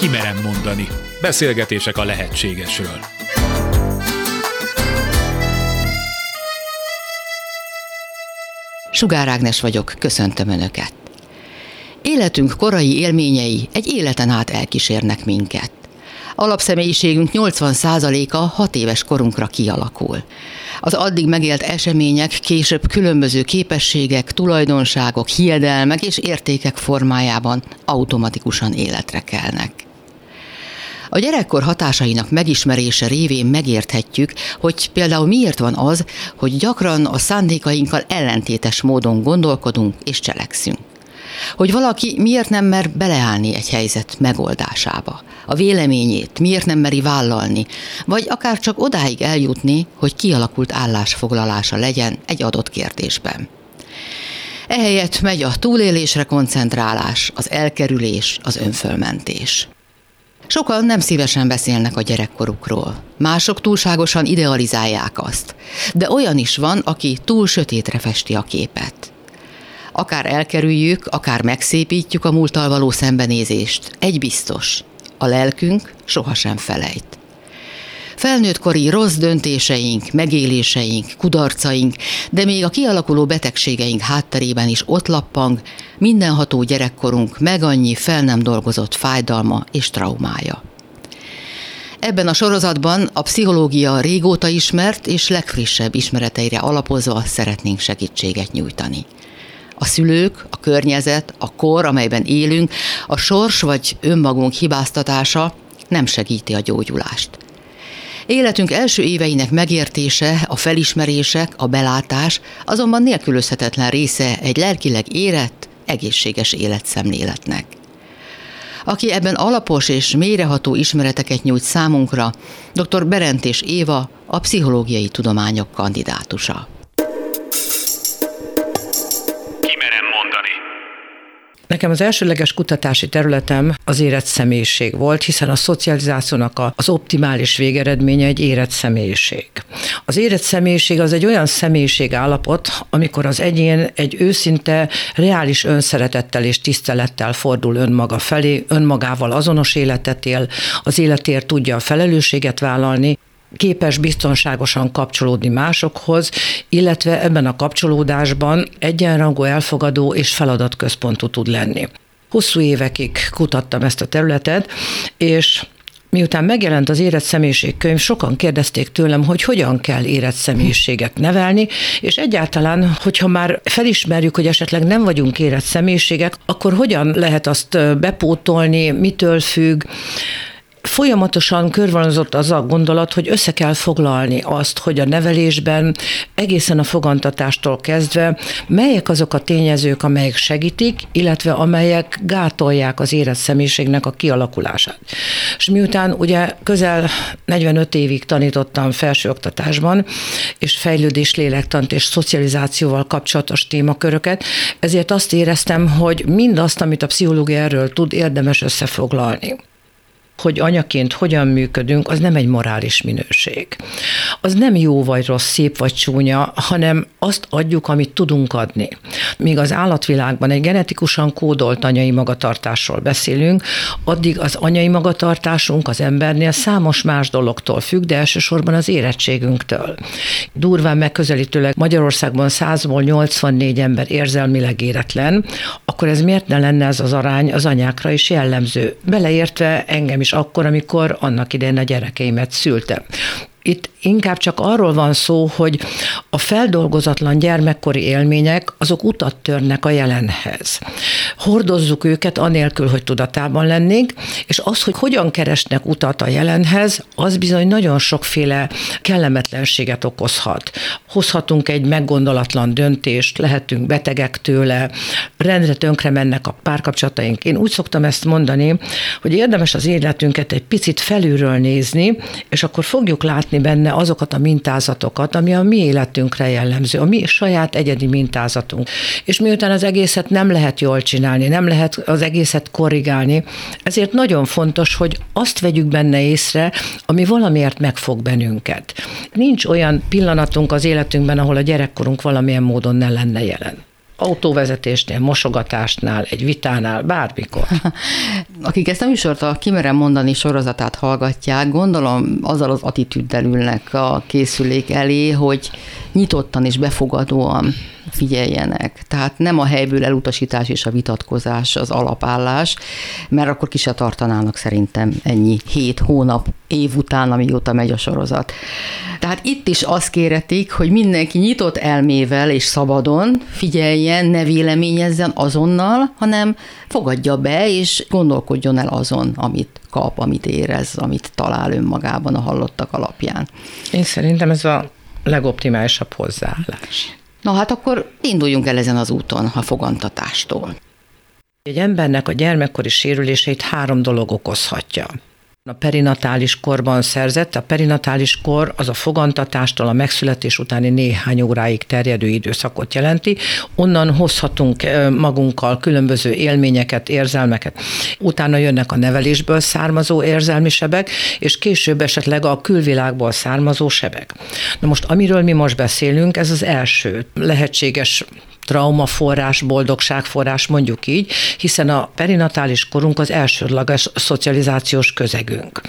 Kimerem mondani. Beszélgetések a lehetségesről. Sugár Ágnes vagyok, köszöntöm Önöket. Életünk korai élményei egy életen át elkísérnek minket. Alapszemélyiségünk 80%-a 6 éves korunkra kialakul. Az addig megélt események később különböző képességek, tulajdonságok, hiedelmek és értékek formájában automatikusan életre kelnek. A gyerekkor hatásainak megismerése révén megérthetjük, hogy például miért van az, hogy gyakran a szándékainkkal ellentétes módon gondolkodunk és cselekszünk. Hogy valaki miért nem mer beleállni egy helyzet megoldásába, a véleményét miért nem meri vállalni, vagy akár csak odáig eljutni, hogy kialakult állásfoglalása legyen egy adott kérdésben. Ehelyett megy a túlélésre koncentrálás, az elkerülés, az önfölmentés. Sokan nem szívesen beszélnek a gyerekkorukról. Mások túlságosan idealizálják azt. De olyan is van, aki túl sötétre festi a képet. Akár elkerüljük, akár megszépítjük a múlttal való szembenézést. Egy biztos, a lelkünk sohasem felejt. Felnőttkori rossz döntéseink, megéléseink, kudarcaink, de még a kialakuló betegségeink hátterében is ott lappang mindenható gyerekkorunk meg annyi fel nem dolgozott fájdalma és traumája. Ebben a sorozatban a pszichológia régóta ismert és legfrissebb ismereteire alapozva szeretnénk segítséget nyújtani. A szülők, a környezet, a kor, amelyben élünk, a sors vagy önmagunk hibáztatása nem segíti a gyógyulást. Életünk első éveinek megértése, a felismerések, a belátás azonban nélkülözhetetlen része egy lelkileg érett, egészséges életszemléletnek. Aki ebben alapos és mélyreható ismereteket nyújt számunkra, dr. Berentés Éva, a pszichológiai tudományok kandidátusa. Nekem az elsőleges kutatási területem az érett személyiség volt, hiszen a szocializációnak az optimális végeredménye egy érett személyiség. Az érett személyiség az egy olyan személyiség állapot, amikor az egyén egy őszinte, reális önszeretettel és tisztelettel fordul önmaga felé, önmagával azonos életet él, az életért tudja a felelősséget vállalni, képes biztonságosan kapcsolódni másokhoz, illetve ebben a kapcsolódásban egyenrangú, elfogadó és feladatközpontú tud lenni. Hosszú évekig kutattam ezt a területet, és Miután megjelent az érett személyiségkönyv, sokan kérdezték tőlem, hogy hogyan kell érett személyiséget nevelni, és egyáltalán, hogyha már felismerjük, hogy esetleg nem vagyunk érett személyiségek, akkor hogyan lehet azt bepótolni, mitől függ, folyamatosan körvonalazott az a gondolat, hogy össze kell foglalni azt, hogy a nevelésben egészen a fogantatástól kezdve melyek azok a tényezők, amelyek segítik, illetve amelyek gátolják az érett személyiségnek a kialakulását. És miután ugye közel 45 évig tanítottam felsőoktatásban, és fejlődés lélektant és szocializációval kapcsolatos témaköröket, ezért azt éreztem, hogy mindazt, amit a pszichológia erről tud, érdemes összefoglalni hogy anyaként hogyan működünk, az nem egy morális minőség. Az nem jó vagy rossz, szép vagy csúnya, hanem azt adjuk, amit tudunk adni. Míg az állatvilágban egy genetikusan kódolt anyai magatartásról beszélünk, addig az anyai magatartásunk az embernél számos más dologtól függ, de elsősorban az érettségünktől. Durván megközelítőleg Magyarországban 100-ból 84 ember érzelmileg éretlen, akkor ez miért ne lenne ez az arány az anyákra is jellemző? Beleértve engem is is akkor, amikor annak idején a gyerekeimet szültem. Itt inkább csak arról van szó, hogy a feldolgozatlan gyermekkori élmények azok utat törnek a jelenhez. Hordozzuk őket anélkül, hogy tudatában lennénk, és az, hogy hogyan keresnek utat a jelenhez, az bizony nagyon sokféle kellemetlenséget okozhat. Hozhatunk egy meggondolatlan döntést, lehetünk betegek tőle, rendre tönkre mennek a párkapcsolataink. Én úgy szoktam ezt mondani, hogy érdemes az életünket egy picit felülről nézni, és akkor fogjuk látni benne benne azokat a mintázatokat, ami a mi életünkre jellemző, a mi saját egyedi mintázatunk. És miután az egészet nem lehet jól csinálni, nem lehet az egészet korrigálni, ezért nagyon fontos, hogy azt vegyük benne észre, ami valamiért megfog bennünket. Nincs olyan pillanatunk az életünkben, ahol a gyerekkorunk valamilyen módon ne lenne jelen. Autóvezetésnél, mosogatásnál, egy vitánál, bármikor. Akik ezt a műsort a Kimerem mondani sorozatát hallgatják, gondolom azzal az attitűddel ülnek a készülék elé, hogy nyitottan és befogadóan figyeljenek. Tehát nem a helyből elutasítás és a vitatkozás az alapállás, mert akkor ki se tartanának szerintem ennyi hét hónap év után, amióta megy a sorozat. Tehát itt is azt kéretik, hogy mindenki nyitott elmével és szabadon figyeljen, ne véleményezzen azonnal, hanem fogadja be és gondolkodjon el azon, amit kap, amit érez, amit talál önmagában a hallottak alapján. Én szerintem ez a legoptimálisabb hozzáállás. Na hát akkor induljunk el ezen az úton a fogantatástól. Egy embernek a gyermekkori sérüléseit három dolog okozhatja a perinatális korban szerzett. A perinatális kor az a fogantatástól a megszületés utáni néhány óráig terjedő időszakot jelenti. Onnan hozhatunk magunkkal különböző élményeket, érzelmeket. Utána jönnek a nevelésből származó érzelmi sebek, és később esetleg a külvilágból származó sebek. Na most, amiről mi most beszélünk, ez az első lehetséges traumaforrás, boldogságforrás, mondjuk így, hiszen a perinatális korunk az elsődleges szocializációs közegünk.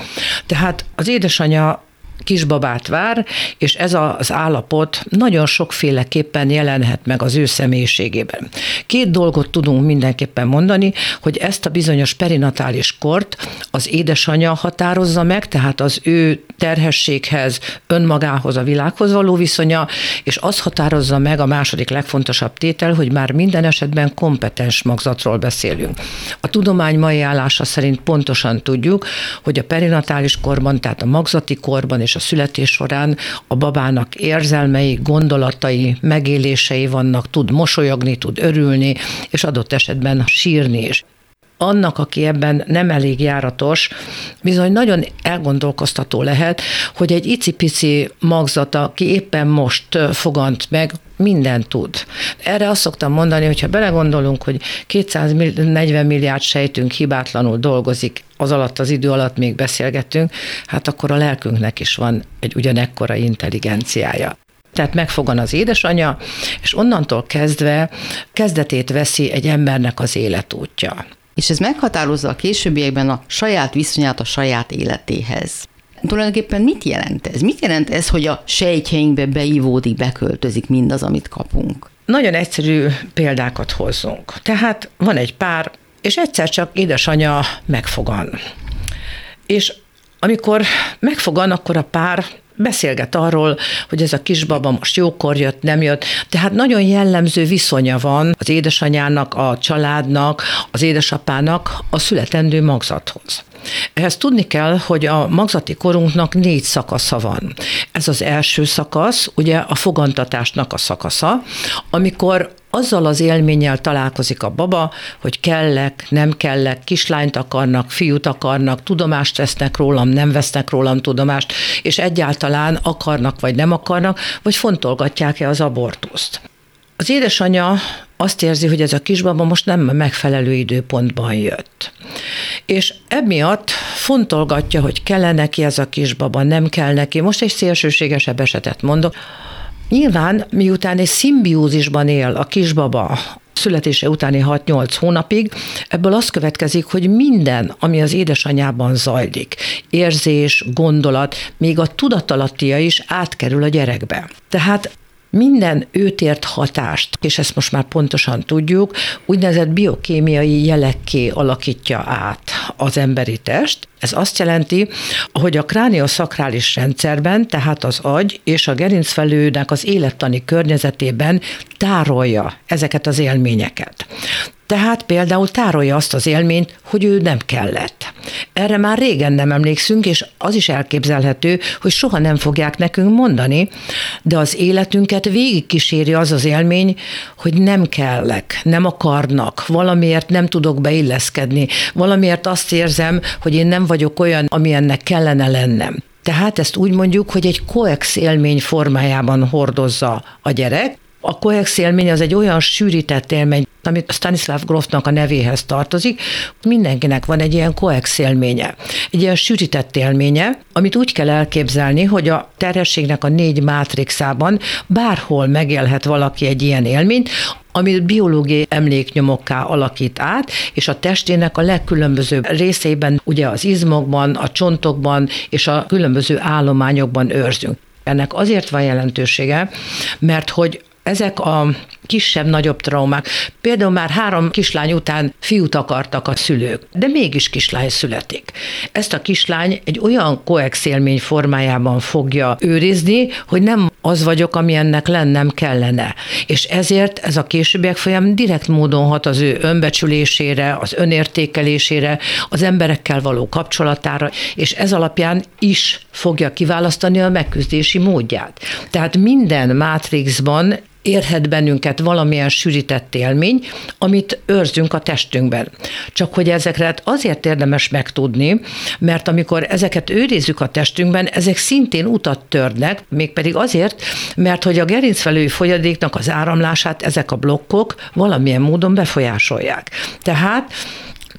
Tehát az édesanyja kisbabát vár, és ez az állapot nagyon sokféleképpen jelenhet meg az ő személyiségében. Két dolgot tudunk mindenképpen mondani, hogy ezt a bizonyos perinatális kort az édesanyja határozza meg, tehát az ő terhességhez, önmagához, a világhoz való viszonya, és az határozza meg a második legfontosabb tétel, hogy már minden esetben kompetens magzatról beszélünk. A tudomány mai állása szerint pontosan tudjuk, hogy a perinatális korban, tehát a magzati korban és a születés során a babának érzelmei, gondolatai, megélései vannak, tud mosolyogni, tud örülni, és adott esetben sírni is annak, aki ebben nem elég járatos, bizony nagyon elgondolkoztató lehet, hogy egy icipici magzata, aki éppen most fogant meg, mindent tud. Erre azt szoktam mondani, hogy ha belegondolunk, hogy 240 milliárd sejtünk hibátlanul dolgozik, az alatt az idő alatt még beszélgettünk, hát akkor a lelkünknek is van egy ugyanekkora intelligenciája. Tehát megfogan az édesanyja, és onnantól kezdve kezdetét veszi egy embernek az életútja és ez meghatározza a későbbiekben a saját viszonyát a saját életéhez. Tulajdonképpen mit jelent ez? Mit jelent ez, hogy a sejtjeinkbe beivódik, beköltözik mindaz, amit kapunk? Nagyon egyszerű példákat hozzunk. Tehát van egy pár, és egyszer csak édesanyja megfogan. És amikor megfogan, akkor a pár beszélget arról, hogy ez a kisbaba most jókor jött, nem jött. Tehát nagyon jellemző viszonya van az édesanyának, a családnak, az édesapának a születendő magzathoz. Ehhez tudni kell, hogy a magzati korunknak négy szakasza van. Ez az első szakasz, ugye a fogantatásnak a szakasza, amikor azzal az élménnyel találkozik a baba, hogy kellek, nem kellek, kislányt akarnak, fiút akarnak, tudomást vesznek rólam, nem vesznek rólam tudomást, és egyáltalán akarnak vagy nem akarnak, vagy fontolgatják-e az abortuszt. Az édesanyja azt érzi, hogy ez a kisbaba most nem megfelelő időpontban jött. És emiatt fontolgatja, hogy kell neki ez a kisbaba, nem kell neki. Most egy szélsőségesebb esetet mondok. Nyilván, miután egy szimbiózisban él a kisbaba születése utáni 6-8 hónapig, ebből az következik, hogy minden, ami az édesanyában zajlik, érzés, gondolat, még a tudatalattia is átkerül a gyerekbe. Tehát minden őt ért hatást, és ezt most már pontosan tudjuk, úgynevezett biokémiai jelekké alakítja át az emberi test. Ez azt jelenti, hogy a krániosakrális rendszerben, tehát az agy és a gerincfelőnek az élettani környezetében tárolja ezeket az élményeket. Tehát például tárolja azt az élményt, hogy ő nem kellett. Erre már régen nem emlékszünk, és az is elképzelhető, hogy soha nem fogják nekünk mondani, de az életünket végigkíséri az az élmény, hogy nem kellek, nem akarnak, valamiért nem tudok beilleszkedni, valamiért azt érzem, hogy én nem vagyok olyan, amilyennek kellene lennem. Tehát ezt úgy mondjuk, hogy egy koex élmény formájában hordozza a gyerek, A koex élmény az egy olyan sűrített élmény, amit Stanislav Grofnak a nevéhez tartozik, mindenkinek van egy ilyen koex élménye, egy ilyen sűrített élménye, amit úgy kell elképzelni, hogy a terhességnek a négy mátrixában bárhol megélhet valaki egy ilyen élményt, amit biológiai emléknyomokká alakít át, és a testének a legkülönbözőbb részeiben, ugye az izmokban, a csontokban és a különböző állományokban őrzünk. Ennek azért van jelentősége, mert hogy ezek a kisebb-nagyobb traumák. Például már három kislány után fiút akartak a szülők, de mégis kislány születik. Ezt a kislány egy olyan koex formájában fogja őrizni, hogy nem az vagyok, ami ennek lennem kellene. És ezért ez a későbbiek folyam direkt módon hat az ő önbecsülésére, az önértékelésére, az emberekkel való kapcsolatára, és ez alapján is fogja kiválasztani a megküzdési módját. Tehát minden mátrixban érhet bennünket valamilyen sűrített élmény, amit őrzünk a testünkben. Csak hogy ezekre azért érdemes megtudni, mert amikor ezeket őrizzük a testünkben, ezek szintén utat törnek, mégpedig azért, mert hogy a gerincvelői folyadéknak az áramlását ezek a blokkok valamilyen módon befolyásolják. Tehát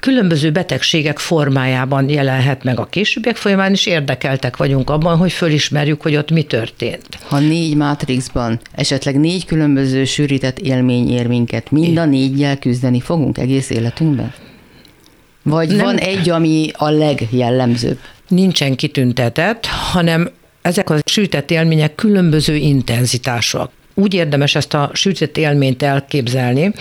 különböző betegségek formájában jelenhet meg a későbbiek folyamán, és érdekeltek vagyunk abban, hogy fölismerjük, hogy ott mi történt. Ha négy mátrixban esetleg négy különböző sűrített élmény ér minket, mind a négyjel küzdeni fogunk egész életünkben? Vagy Nem. van egy, ami a legjellemzőbb? Nincsen kitüntetett, hanem ezek a sűrített élmények különböző intenzitások úgy érdemes ezt a sütött élményt elképzelni,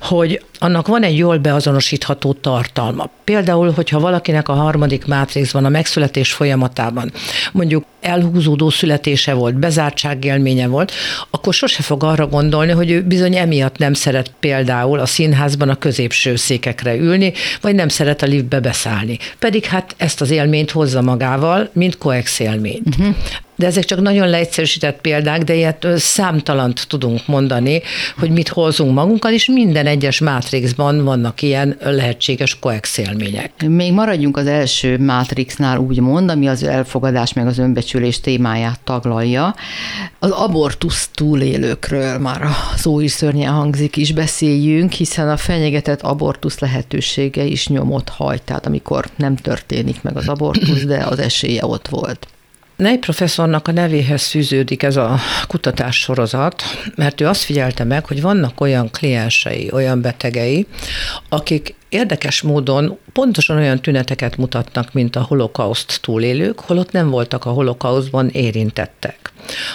hogy annak van egy jól beazonosítható tartalma. Például, hogyha valakinek a harmadik mátrixban, a megszületés folyamatában mondjuk elhúzódó születése volt, bezártságélménye volt, akkor sose fog arra gondolni, hogy ő bizony emiatt nem szeret például a színházban a középső székekre ülni, vagy nem szeret a liftbe beszállni. Pedig hát ezt az élményt hozza magával, mint koex élményt. Uh-huh de ezek csak nagyon leegyszerűsített példák, de ilyet számtalant tudunk mondani, hogy mit hozunk magunkkal, és minden egyes mátrixban vannak ilyen lehetséges koex élmények. Még maradjunk az első mátrixnál úgymond, ami az elfogadás meg az önbecsülés témáját taglalja. Az abortusz túlélőkről már a szó is szörnyen hangzik is beszéljünk, hiszen a fenyegetett abortusz lehetősége is nyomot hajt, tehát amikor nem történik meg az abortusz, de az esélye ott volt. Ney professzornak a nevéhez fűződik ez a kutatás sorozat, mert ő azt figyelte meg, hogy vannak olyan kliensei, olyan betegei, akik érdekes módon pontosan olyan tüneteket mutatnak, mint a holokauszt túlélők, holott nem voltak a holokauszban érintettek.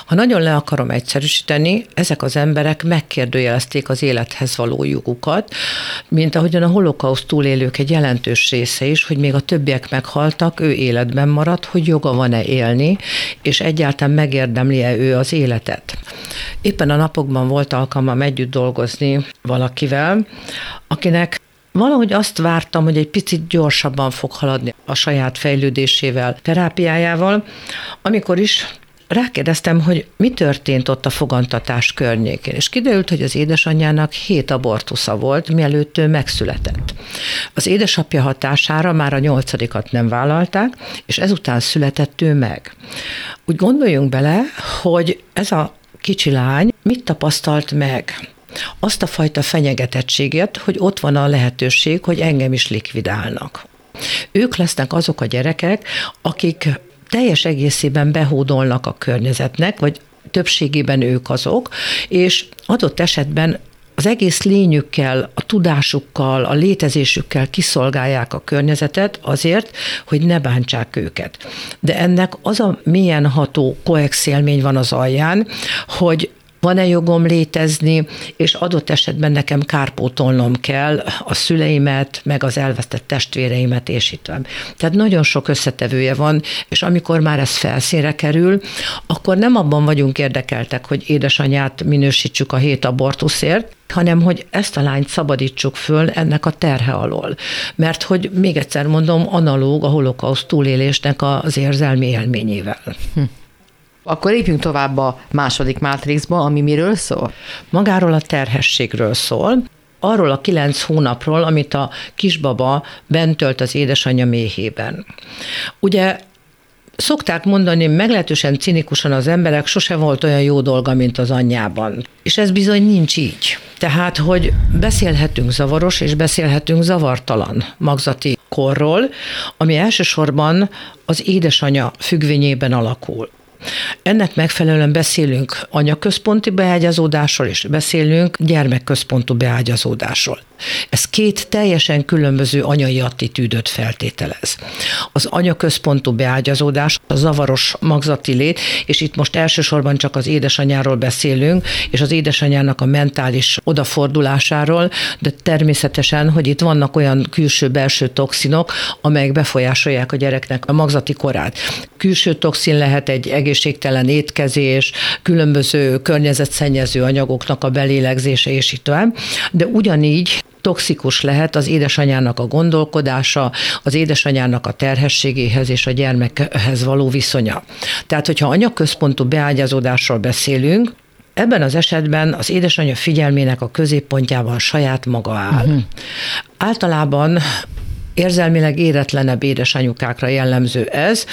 Ha nagyon le akarom egyszerűsíteni, ezek az emberek megkérdőjelezték az élethez való jogukat, mint ahogyan a holokauszt túlélők egy jelentős része is, hogy még a többiek meghaltak, ő életben maradt, hogy joga van-e élni, és egyáltalán megérdemli-e ő az életet. Éppen a napokban volt alkalmam együtt dolgozni valakivel, akinek Valahogy azt vártam, hogy egy picit gyorsabban fog haladni a saját fejlődésével, terápiájával, amikor is rákérdeztem, hogy mi történt ott a fogantatás környékén, és kiderült, hogy az édesanyjának hét abortusza volt, mielőtt ő megszületett. Az édesapja hatására már a nyolcadikat nem vállalták, és ezután született ő meg. Úgy gondoljunk bele, hogy ez a kicsi lány mit tapasztalt meg? Azt a fajta fenyegetettséget, hogy ott van a lehetőség, hogy engem is likvidálnak. Ők lesznek azok a gyerekek, akik teljes egészében behódolnak a környezetnek, vagy többségében ők azok, és adott esetben az egész lényükkel, a tudásukkal, a létezésükkel kiszolgálják a környezetet azért, hogy ne bántsák őket. De ennek az a milyen ható koex van az alján, hogy van-e jogom létezni, és adott esetben nekem kárpótolnom kell a szüleimet, meg az elvesztett testvéreimet, és itt van. Tehát nagyon sok összetevője van, és amikor már ez felszínre kerül, akkor nem abban vagyunk érdekeltek, hogy édesanyját minősítsük a hét abortuszért, hanem hogy ezt a lányt szabadítsuk föl ennek a terhe alól. Mert hogy még egyszer mondom, analóg a holokauszt túlélésnek az érzelmi élményével. Hm. Akkor lépjünk tovább a második mátrixba, ami miről szól? Magáról a terhességről szól, arról a kilenc hónapról, amit a kisbaba bent tölt az édesanyja méhében. Ugye Szokták mondani meglehetősen cinikusan az emberek, sose volt olyan jó dolga, mint az anyjában. És ez bizony nincs így. Tehát, hogy beszélhetünk zavaros és beszélhetünk zavartalan magzati korról, ami elsősorban az édesanyja függvényében alakul. Ennek megfelelően beszélünk anyaközponti beágyazódásról, és beszélünk gyermekközpontú beágyazódásról. Ez két teljesen különböző anyai attitűdöt feltételez. Az anyaközpontú beágyazódás, a zavaros magzati lét, és itt most elsősorban csak az édesanyáról beszélünk, és az édesanyának a mentális odafordulásáról, de természetesen, hogy itt vannak olyan külső-belső toxinok, amelyek befolyásolják a gyereknek a magzati korát. Külső toxin lehet egy egészségtelen étkezés, különböző környezetszennyező anyagoknak a belélegzése, és így tovább, de ugyanígy toxikus lehet az édesanyának a gondolkodása, az édesanyának a terhességéhez és a gyermekhez való viszonya. Tehát, hogyha anyaközpontú beágyazódásról beszélünk, Ebben az esetben az édesanyja figyelmének a középpontjában saját maga áll. Uh-huh. Általában érzelmileg éretlenebb édesanyukákra jellemző ez,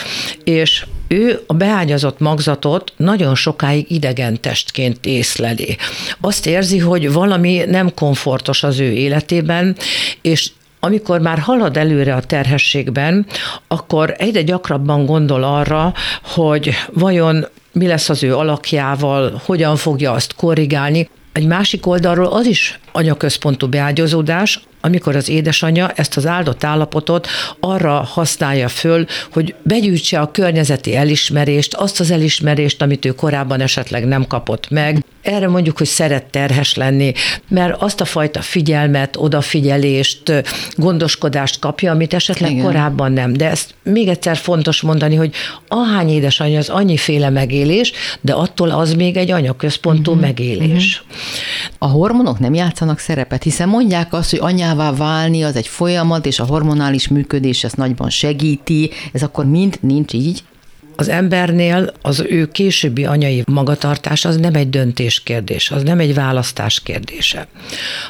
és ő a beágyazott magzatot nagyon sokáig idegen testként észleli. Azt érzi, hogy valami nem komfortos az ő életében, és amikor már halad előre a terhességben, akkor egyre gyakrabban gondol arra, hogy vajon mi lesz az ő alakjával, hogyan fogja azt korrigálni. Egy másik oldalról az is anyaközpontú beágyazódás, amikor az édesanyja ezt az áldott állapotot arra használja föl, hogy begyűjtse a környezeti elismerést, azt az elismerést, amit ő korábban esetleg nem kapott meg. Erre mondjuk, hogy szeret terhes lenni, mert azt a fajta figyelmet, odafigyelést, gondoskodást kapja, amit esetleg Igen. korábban nem. De ezt még egyszer fontos mondani, hogy ahány édesanyja az annyiféle megélés, de attól az még egy anyaközpontú uh-huh. megélés. Uh-huh. A hormonok nem játszanak szerepet, hiszen mondják azt, hogy anyává válni az egy folyamat, és a hormonális működés ezt nagyban segíti, ez akkor mind nincs így? Az embernél az ő későbbi anyai magatartás az nem egy döntéskérdés, az nem egy választás kérdése,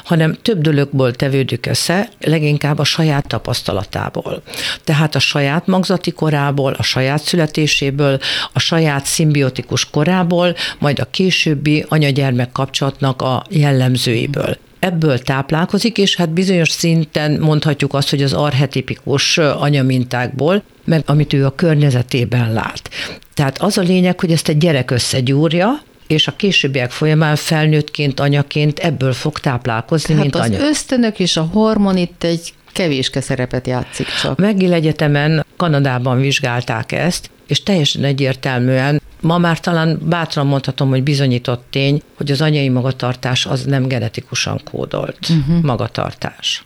hanem több dologból tevődik össze, leginkább a saját tapasztalatából. Tehát a saját magzati korából, a saját születéséből, a saját szimbiotikus korából, majd a későbbi anyagyermek kapcsolatnak a jellemzőiből ebből táplálkozik, és hát bizonyos szinten mondhatjuk azt, hogy az arhetipikus anyamintákból, meg amit ő a környezetében lát. Tehát az a lényeg, hogy ezt egy gyerek összegyúrja, és a későbbiek folyamán felnőttként, anyaként ebből fog táplálkozni, hát mint az anya. Az ösztönök és a hormon itt egy kevéske szerepet játszik csak. Megil Egyetemen Kanadában vizsgálták ezt, és teljesen egyértelműen ma már talán bátran mondhatom, hogy bizonyított tény, hogy az anyai magatartás az nem genetikusan kódolt uh-huh. magatartás.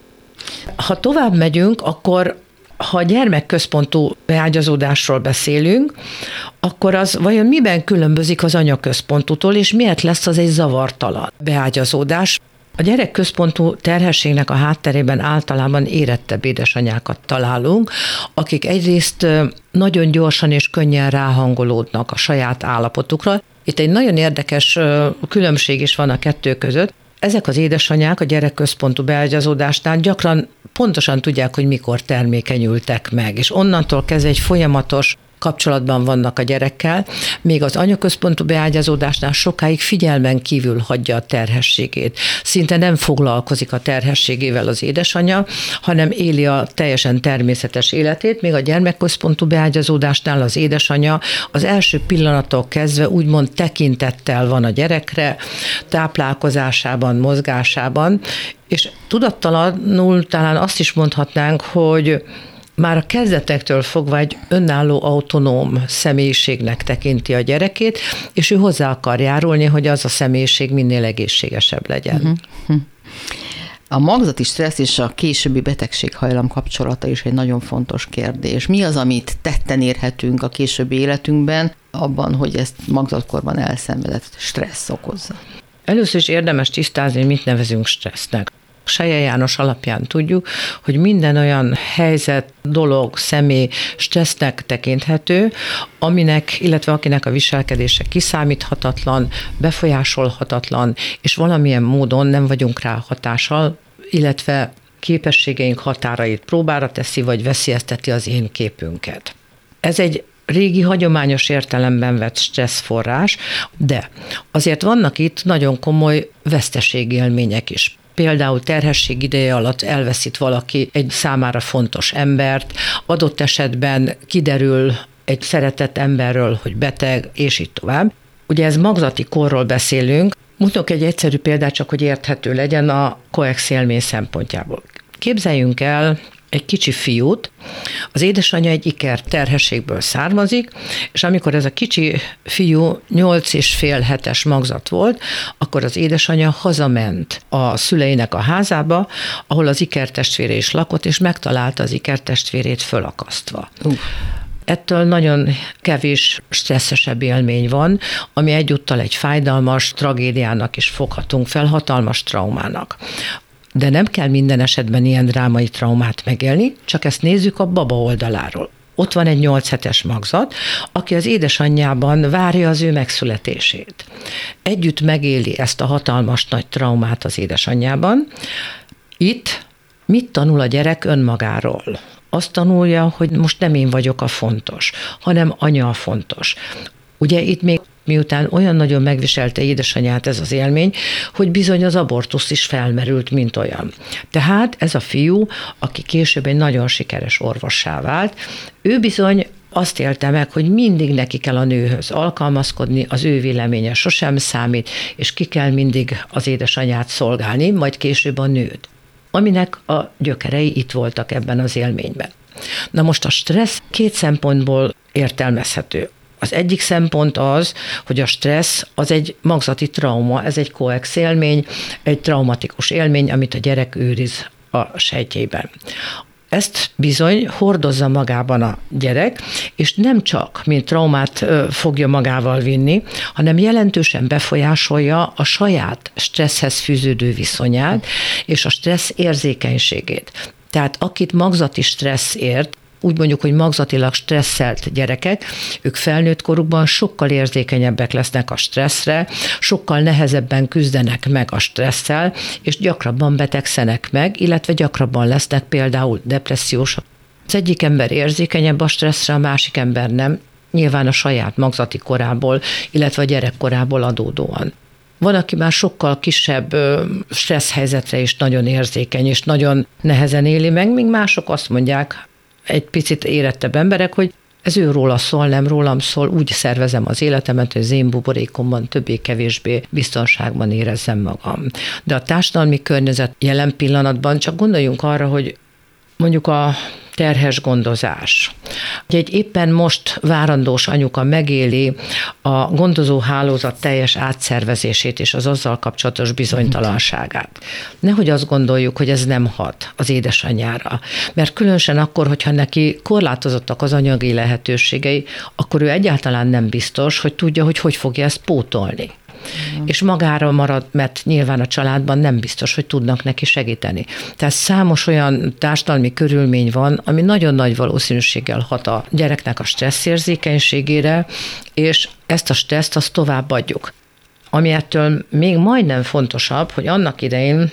Ha tovább megyünk, akkor ha gyermekközpontú beágyazódásról beszélünk, akkor az vajon miben különbözik az anyaközpontútól, és miért lesz az egy zavartalan beágyazódás? A gyerekközpontú terhességnek a hátterében általában érettebb édesanyákat találunk, akik egyrészt nagyon gyorsan és könnyen ráhangolódnak a saját állapotukra. Itt egy nagyon érdekes különbség is van a kettő között. Ezek az édesanyák a gyerekközpontú beágyazódásnál gyakran pontosan tudják, hogy mikor termékenyültek meg, és onnantól kezdve egy folyamatos kapcsolatban vannak a gyerekkel, még az anyaközpontú beágyazódásnál sokáig figyelmen kívül hagyja a terhességét. Szinte nem foglalkozik a terhességével az édesanyja, hanem éli a teljesen természetes életét, még a gyermekközpontú beágyazódásnál az édesanyja az első pillanattól kezdve úgymond tekintettel van a gyerekre, táplálkozásában, mozgásában, és tudattalanul talán azt is mondhatnánk, hogy már a kezdetektől fogva egy önálló, autonóm személyiségnek tekinti a gyerekét, és ő hozzá akar járulni, hogy az a személyiség minél egészségesebb legyen. Uh-huh. A magzati stressz és a későbbi betegség-hajlam kapcsolata is egy nagyon fontos kérdés. Mi az, amit tetten érhetünk a későbbi életünkben, abban, hogy ezt magzatkorban elszenvedett stressz okozza? Először is érdemes tisztázni, mit nevezünk stressznek. Seje János alapján tudjuk, hogy minden olyan helyzet, dolog, személy stressznek tekinthető, aminek, illetve akinek a viselkedése kiszámíthatatlan, befolyásolhatatlan, és valamilyen módon nem vagyunk rá hatással, illetve képességeink határait próbára teszi, vagy veszélyezteti az én képünket. Ez egy régi hagyományos értelemben vett stresszforrás, de azért vannak itt nagyon komoly veszteségélmények is. Például terhesség ideje alatt elveszít valaki egy számára fontos embert, adott esetben kiderül egy szeretett emberről, hogy beteg, és így tovább. Ugye ez magzati korról beszélünk, Mutatok egy egyszerű példát, csak hogy érthető legyen a coex élmény szempontjából. Képzeljünk el egy kicsi fiút, az édesanyja egy iker terhességből származik, és amikor ez a kicsi fiú 8 és fél hetes magzat volt, akkor az édesanyja hazament a szüleinek a házába, ahol az ikertestvére is lakott, és megtalálta az ikertestvérét fölakasztva. Uh. Ettől nagyon kevés stresszesebb élmény van, ami egyúttal egy fájdalmas tragédiának is foghatunk fel, hatalmas traumának. De nem kell minden esetben ilyen drámai traumát megélni, csak ezt nézzük a baba oldaláról. Ott van egy 8 hetes magzat, aki az édesanyjában várja az ő megszületését. Együtt megéli ezt a hatalmas nagy traumát az édesanyjában. Itt mit tanul a gyerek önmagáról? azt tanulja, hogy most nem én vagyok a fontos, hanem anya a fontos. Ugye itt még miután olyan nagyon megviselte édesanyját ez az élmény, hogy bizony az abortusz is felmerült, mint olyan. Tehát ez a fiú, aki később egy nagyon sikeres orvossá vált, ő bizony azt élte meg, hogy mindig neki kell a nőhöz alkalmazkodni, az ő véleménye sosem számít, és ki kell mindig az édesanyját szolgálni, majd később a nőt aminek a gyökerei itt voltak ebben az élményben. Na most a stressz két szempontból értelmezhető. Az egyik szempont az, hogy a stressz az egy magzati trauma, ez egy koex élmény, egy traumatikus élmény, amit a gyerek őriz a sejtjében. Ezt bizony hordozza magában a gyerek, és nem csak, mint traumát fogja magával vinni, hanem jelentősen befolyásolja a saját stresszhez fűződő viszonyát és a stressz érzékenységét. Tehát akit magzati stressz ért, úgy mondjuk, hogy magzatilag stresszelt gyerekek, ők felnőtt korukban sokkal érzékenyebbek lesznek a stresszre, sokkal nehezebben küzdenek meg a stresszel, és gyakrabban betegszenek meg, illetve gyakrabban lesznek például depressziósak. Az egyik ember érzékenyebb a stresszre, a másik ember nem, nyilván a saját magzati korából, illetve a gyerekkorából adódóan. Van, aki már sokkal kisebb stressz helyzetre is nagyon érzékeny, és nagyon nehezen éli meg, míg mások azt mondják, egy picit érettebb emberek, hogy ez ő róla szól, nem rólam szól, úgy szervezem az életemet, hogy az én buborékomban többé-kevésbé biztonságban érezzem magam. De a társadalmi környezet jelen pillanatban csak gondoljunk arra, hogy mondjuk a terhes gondozás. Egy éppen most várandós anyuka megéli a gondozó hálózat teljes átszervezését és az azzal kapcsolatos bizonytalanságát. Nehogy azt gondoljuk, hogy ez nem hat az édesanyjára, mert különösen akkor, hogyha neki korlátozottak az anyagi lehetőségei, akkor ő egyáltalán nem biztos, hogy tudja, hogy hogy fogja ezt pótolni uh-huh. és magára marad, mert nyilván a családban nem biztos, hogy tudnak neki segíteni. Tehát számos olyan társadalmi körülmény van, ami nagyon nagy valószínűséggel hat a gyereknek a stresszérzékenységére, és ezt a stresszt azt továbbadjuk. Ami ettől még majdnem fontosabb, hogy annak idején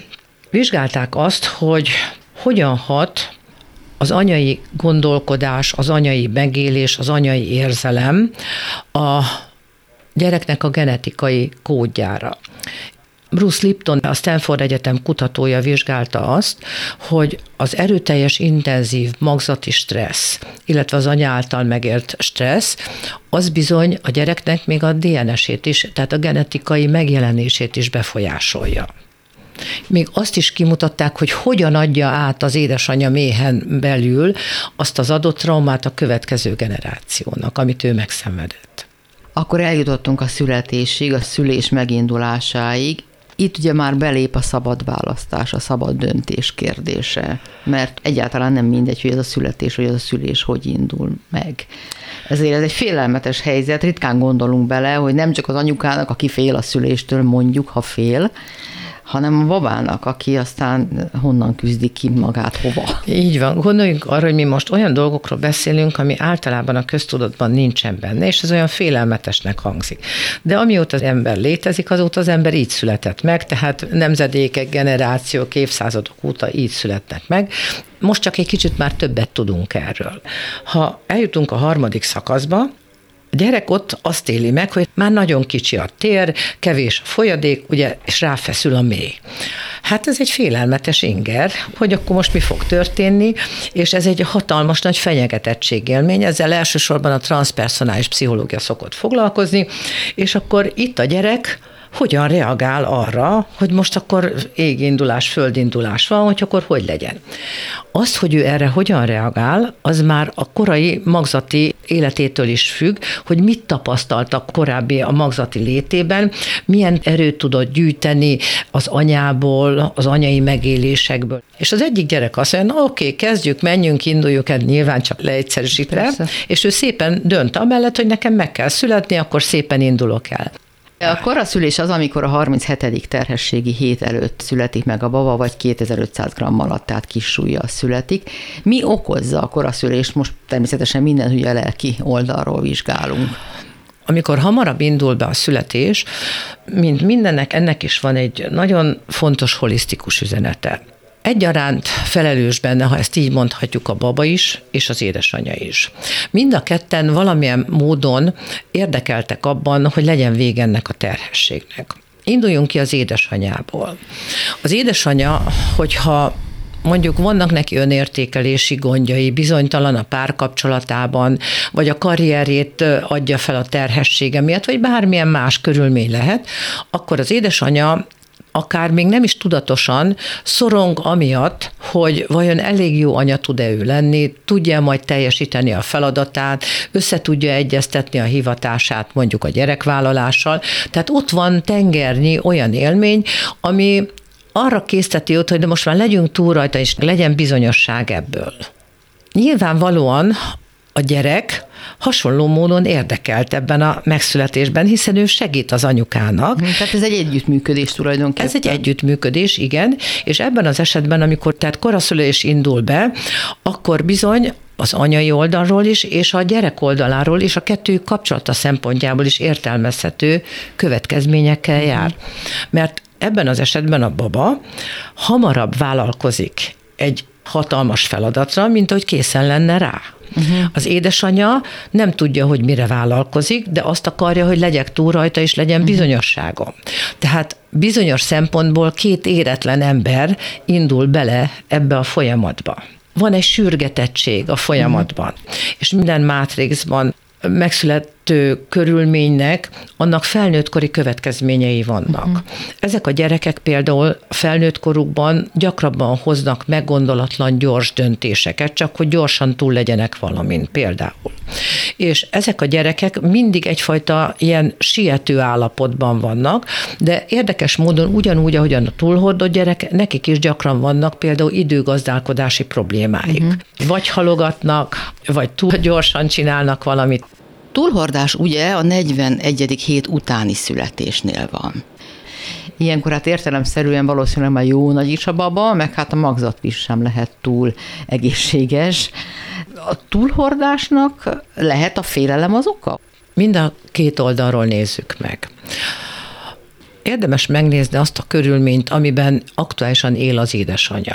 vizsgálták azt, hogy hogyan hat az anyai gondolkodás, az anyai megélés, az anyai érzelem a gyereknek a genetikai kódjára. Bruce Lipton, a Stanford Egyetem kutatója vizsgálta azt, hogy az erőteljes, intenzív magzati stressz, illetve az anya által megélt stressz, az bizony a gyereknek még a DNS-ét is, tehát a genetikai megjelenését is befolyásolja. Még azt is kimutatták, hogy hogyan adja át az édesanyja méhen belül azt az adott traumát a következő generációnak, amit ő megszenvedett. Akkor eljutottunk a születésig, a szülés megindulásáig. Itt ugye már belép a szabad választás, a szabad döntés kérdése, mert egyáltalán nem mindegy, hogy ez a születés, vagy ez a szülés hogy indul meg. Ezért ez egy félelmetes helyzet, ritkán gondolunk bele, hogy nem csak az anyukának, aki fél a szüléstől, mondjuk, ha fél, hanem a babának, aki aztán honnan küzdi ki magát, hova. Így van. Gondoljunk arra, hogy mi most olyan dolgokról beszélünk, ami általában a köztudatban nincsen benne, és ez olyan félelmetesnek hangzik. De amióta az ember létezik, azóta az ember így született meg, tehát nemzedékek, generációk, évszázadok óta így születnek meg. Most csak egy kicsit már többet tudunk erről. Ha eljutunk a harmadik szakaszba, a gyerek ott azt éli meg, hogy már nagyon kicsi a tér, kevés a folyadék, ugye, és ráfeszül a mély. Hát ez egy félelmetes inger, hogy akkor most mi fog történni, és ez egy hatalmas nagy fenyegetettségélmény, ezzel elsősorban a transpersonális pszichológia szokott foglalkozni, és akkor itt a gyerek hogyan reagál arra, hogy most akkor égindulás, földindulás van, hogy akkor hogy legyen. Az, hogy ő erre hogyan reagál, az már a korai magzati életétől is függ, hogy mit tapasztaltak korábbi a magzati létében, milyen erőt tudott gyűjteni az anyából, az anyai megélésekből. És az egyik gyerek azt mondja, oké, okay, kezdjük, menjünk, induljuk, ez nyilván csak leegyszerűsítve, és ő szépen dönt amellett, hogy nekem meg kell születni, akkor szépen indulok el. A koraszülés az, amikor a 37. terhességi hét előtt születik meg a baba, vagy 2500 g alatt, tehát kis születik. Mi okozza a koraszülést? Most természetesen minden ugye lelki oldalról vizsgálunk. Amikor hamarabb indul be a születés, mint mindennek, ennek is van egy nagyon fontos holisztikus üzenete egyaránt felelős benne, ha ezt így mondhatjuk, a baba is, és az édesanyja is. Mind a ketten valamilyen módon érdekeltek abban, hogy legyen vége ennek a terhességnek. Induljunk ki az édesanyából. Az édesanyja, hogyha mondjuk vannak neki önértékelési gondjai, bizonytalan a párkapcsolatában, vagy a karrierét adja fel a terhessége miatt, vagy bármilyen más körülmény lehet, akkor az édesanyja akár még nem is tudatosan szorong amiatt, hogy vajon elég jó anya tud-e ő lenni, tudja majd teljesíteni a feladatát, össze tudja egyeztetni a hivatását mondjuk a gyerekvállalással. Tehát ott van tengernyi olyan élmény, ami arra készteti őt, hogy de most már legyünk túl rajta, és legyen bizonyosság ebből. Nyilvánvalóan a gyerek hasonló módon érdekelt ebben a megszületésben, hiszen ő segít az anyukának. Tehát ez egy együttműködés tulajdonképpen. Ez egy együttműködés, igen, és ebben az esetben, amikor tehát koraszülés indul be, akkor bizony az anyai oldalról is, és a gyerek oldaláról is, a kettő kapcsolata szempontjából is értelmezhető következményekkel jár. Mert ebben az esetben a baba hamarabb vállalkozik egy hatalmas feladatra, mint hogy készen lenne rá. Uh-huh. Az édesanyja nem tudja, hogy mire vállalkozik, de azt akarja, hogy legyek túl rajta, és legyen uh-huh. bizonyosságom. Tehát bizonyos szempontból két éretlen ember indul bele ebbe a folyamatba van egy sürgetettség a folyamatban, uh-huh. és minden mátrixban megszülető körülménynek annak felnőttkori következményei vannak. Uh-huh. Ezek a gyerekek például felnőttkorukban gyakrabban hoznak meggondolatlan gyors döntéseket, csak hogy gyorsan túl legyenek valamin például. És ezek a gyerekek mindig egyfajta ilyen siető állapotban vannak, de érdekes módon ugyanúgy, ahogyan a túlhordott gyerek, nekik is gyakran vannak például időgazdálkodási problémáik. Uh-huh. Vagy halogatnak, vagy túl gyorsan csinálnak valamit. Túlhordás ugye a 41. hét utáni születésnél van. Ilyenkor hát értelemszerűen valószínűleg már jó nagy is a baba, meg hát a magzat is sem lehet túl egészséges. A túlhordásnak lehet a félelem az oka? Mind a két oldalról nézzük meg érdemes megnézni azt a körülményt, amiben aktuálisan él az édesanyja.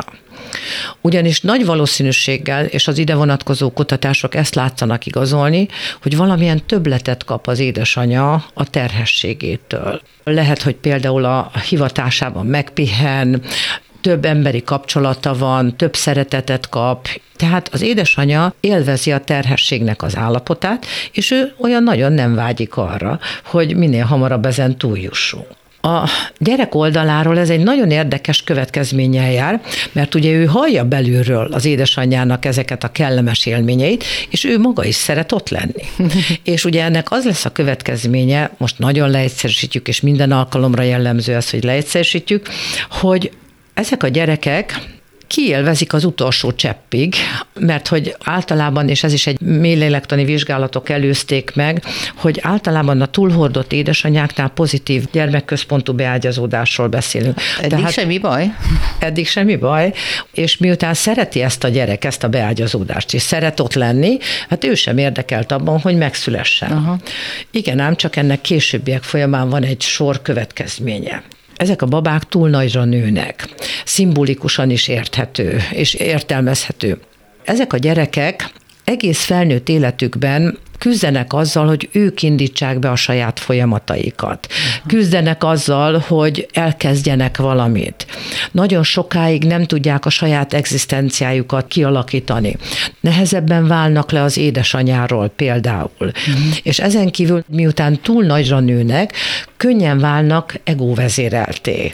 Ugyanis nagy valószínűséggel, és az ide vonatkozó kutatások ezt látszanak igazolni, hogy valamilyen többletet kap az édesanyja a terhességétől. Lehet, hogy például a hivatásában megpihen, több emberi kapcsolata van, több szeretetet kap, tehát az édesanyja élvezi a terhességnek az állapotát, és ő olyan nagyon nem vágyik arra, hogy minél hamarabb ezen túljussunk. A gyerek oldaláról ez egy nagyon érdekes következménnyel jár, mert ugye ő hallja belülről az édesanyjának ezeket a kellemes élményeit, és ő maga is szeret ott lenni. és ugye ennek az lesz a következménye, most nagyon leegyszerűsítjük, és minden alkalomra jellemző az, hogy leegyszerűsítjük, hogy ezek a gyerekek kiélvezik az utolsó cseppig, mert hogy általában, és ez is egy mélylélektani vizsgálatok előzték meg, hogy általában a túlhordott édesanyáknál pozitív gyermekközpontú beágyazódásról beszélünk. Eddig Tehát, semmi baj? Eddig semmi baj, és miután szereti ezt a gyerek, ezt a beágyazódást, és szeret ott lenni, hát ő sem érdekelt abban, hogy megszülessen. Aha. Igen, ám csak ennek későbbiek folyamán van egy sor következménye. Ezek a babák túl nagyra nőnek, szimbolikusan is érthető és értelmezhető. Ezek a gyerekek egész felnőtt életükben küzdenek azzal, hogy ők indítsák be a saját folyamataikat. Küzdenek azzal, hogy elkezdjenek valamit. Nagyon sokáig nem tudják a saját egzisztenciájukat kialakítani. Nehezebben válnak le az édesanyáról például. Uh-huh. És ezen kívül, miután túl nagyra nőnek, könnyen válnak egóvezérelté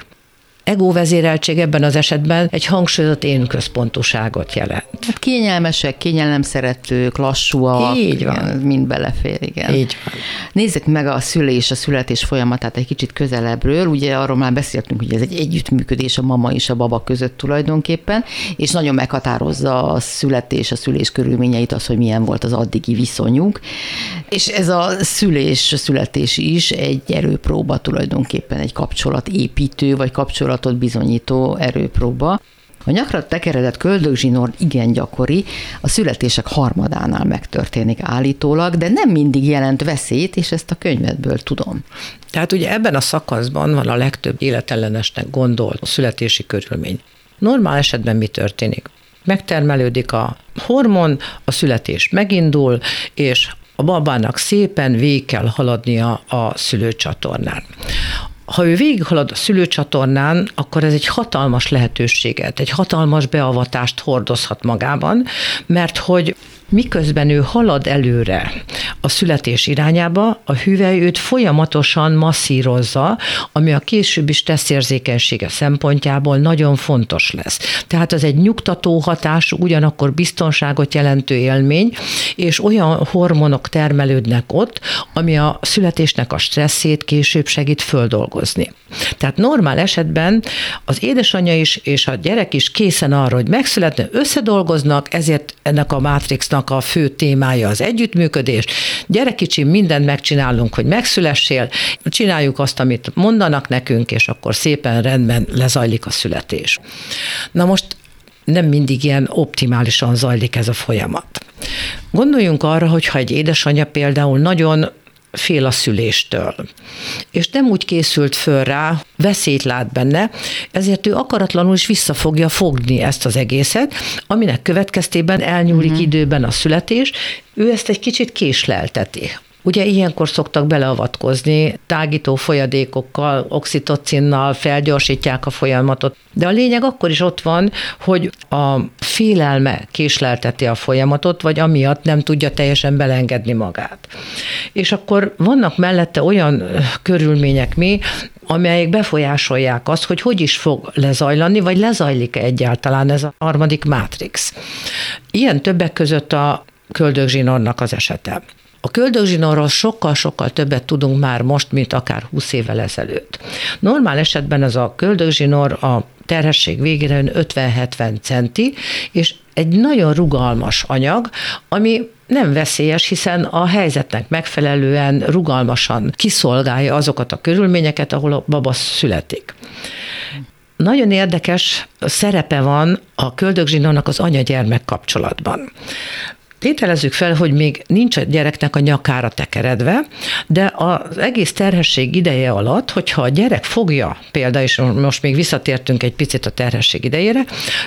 egóvezéreltség ebben az esetben egy hangsúlyozott én központuságot jelent. Hát kényelmesek, kényelem szeretők, lassúak. Így van. Igen, mind belefér, igen. Így van. Nézzük meg a szülés, a születés folyamatát egy kicsit közelebbről. Ugye arról már beszéltünk, hogy ez egy együttműködés a mama és a baba között tulajdonképpen, és nagyon meghatározza a születés, a szülés körülményeit az, hogy milyen volt az addigi viszonyuk. És ez a szülés, a születés is egy erőpróba tulajdonképpen, egy kapcsolatépítő, vagy kapcsolat kapcsolatot bizonyító erőpróba. A nyakra tekeredett köldögzsinór igen gyakori, a születések harmadánál megtörténik állítólag, de nem mindig jelent veszélyt, és ezt a könyvedből tudom. Tehát ugye ebben a szakaszban van a legtöbb életellenesnek gondolt születési körülmény. Normál esetben mi történik? Megtermelődik a hormon, a születés megindul, és a babának szépen végig kell haladnia a szülőcsatornán ha ő végighalad a szülőcsatornán, akkor ez egy hatalmas lehetőséget, egy hatalmas beavatást hordozhat magában, mert hogy miközben ő halad előre a születés irányába, a hüvely őt folyamatosan masszírozza, ami a későbbi stresszérzékenysége szempontjából nagyon fontos lesz. Tehát az egy nyugtató hatás, ugyanakkor biztonságot jelentő élmény, és olyan hormonok termelődnek ott, ami a születésnek a stresszét később segít földolgozni. Tehát normál esetben az édesanyja is és a gyerek is készen arra, hogy megszületne, összedolgoznak, ezért ennek a mátrixnak a fő témája az együttműködés. Gyere kicsim, mindent megcsinálunk, hogy megszülessél, csináljuk azt, amit mondanak nekünk, és akkor szépen rendben lezajlik a születés. Na most nem mindig ilyen optimálisan zajlik ez a folyamat. Gondoljunk arra, hogy ha egy édesanyja például nagyon fél a szüléstől. És nem úgy készült föl rá, veszélyt lát benne, ezért ő akaratlanul is vissza fogja fogni ezt az egészet, aminek következtében elnyúlik uh-huh. időben a születés, ő ezt egy kicsit késlelteti. Ugye ilyenkor szoktak beleavatkozni, tágító folyadékokkal, oxitocinnal felgyorsítják a folyamatot, de a lényeg akkor is ott van, hogy a félelme késlelteti a folyamatot, vagy amiatt nem tudja teljesen belengedni magát. És akkor vannak mellette olyan körülmények mi, amelyek befolyásolják azt, hogy hogy is fog lezajlani, vagy lezajlik egyáltalán ez a harmadik mátrix. Ilyen többek között a köldögzsinornak az esete. A köldögzsinorról sokkal-sokkal többet tudunk már most, mint akár 20 évvel ezelőtt. Normál esetben ez a köldögzsinor a terhesség végére 50-70 centi, és egy nagyon rugalmas anyag, ami nem veszélyes, hiszen a helyzetnek megfelelően rugalmasan kiszolgálja azokat a körülményeket, ahol a baba születik. Nagyon érdekes szerepe van a köldögzsinónak az anya-gyermek kapcsolatban. Tételezzük fel, hogy még nincs a gyereknek a nyakára tekeredve, de az egész terhesség ideje alatt, hogyha a gyerek fogja, például, és most még visszatértünk egy picit a terhesség idejére,